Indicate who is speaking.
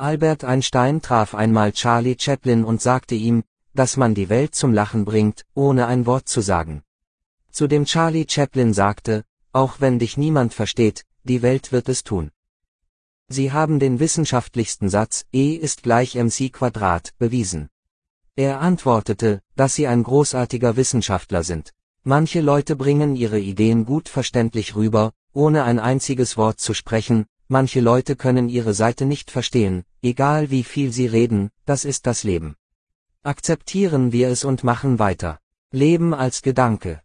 Speaker 1: Albert Einstein traf einmal Charlie Chaplin und sagte ihm, dass man die Welt zum Lachen bringt, ohne ein Wort zu sagen. Zu dem Charlie Chaplin sagte, auch wenn dich niemand versteht, die Welt wird es tun. Sie haben den wissenschaftlichsten Satz, E ist gleich mc Quadrat, bewiesen. Er antwortete, dass Sie ein großartiger Wissenschaftler sind. Manche Leute bringen ihre Ideen gut verständlich rüber, ohne ein einziges Wort zu sprechen, manche Leute können ihre Seite nicht verstehen, egal wie viel sie reden, das ist das Leben. Akzeptieren wir es und machen weiter. Leben als Gedanke.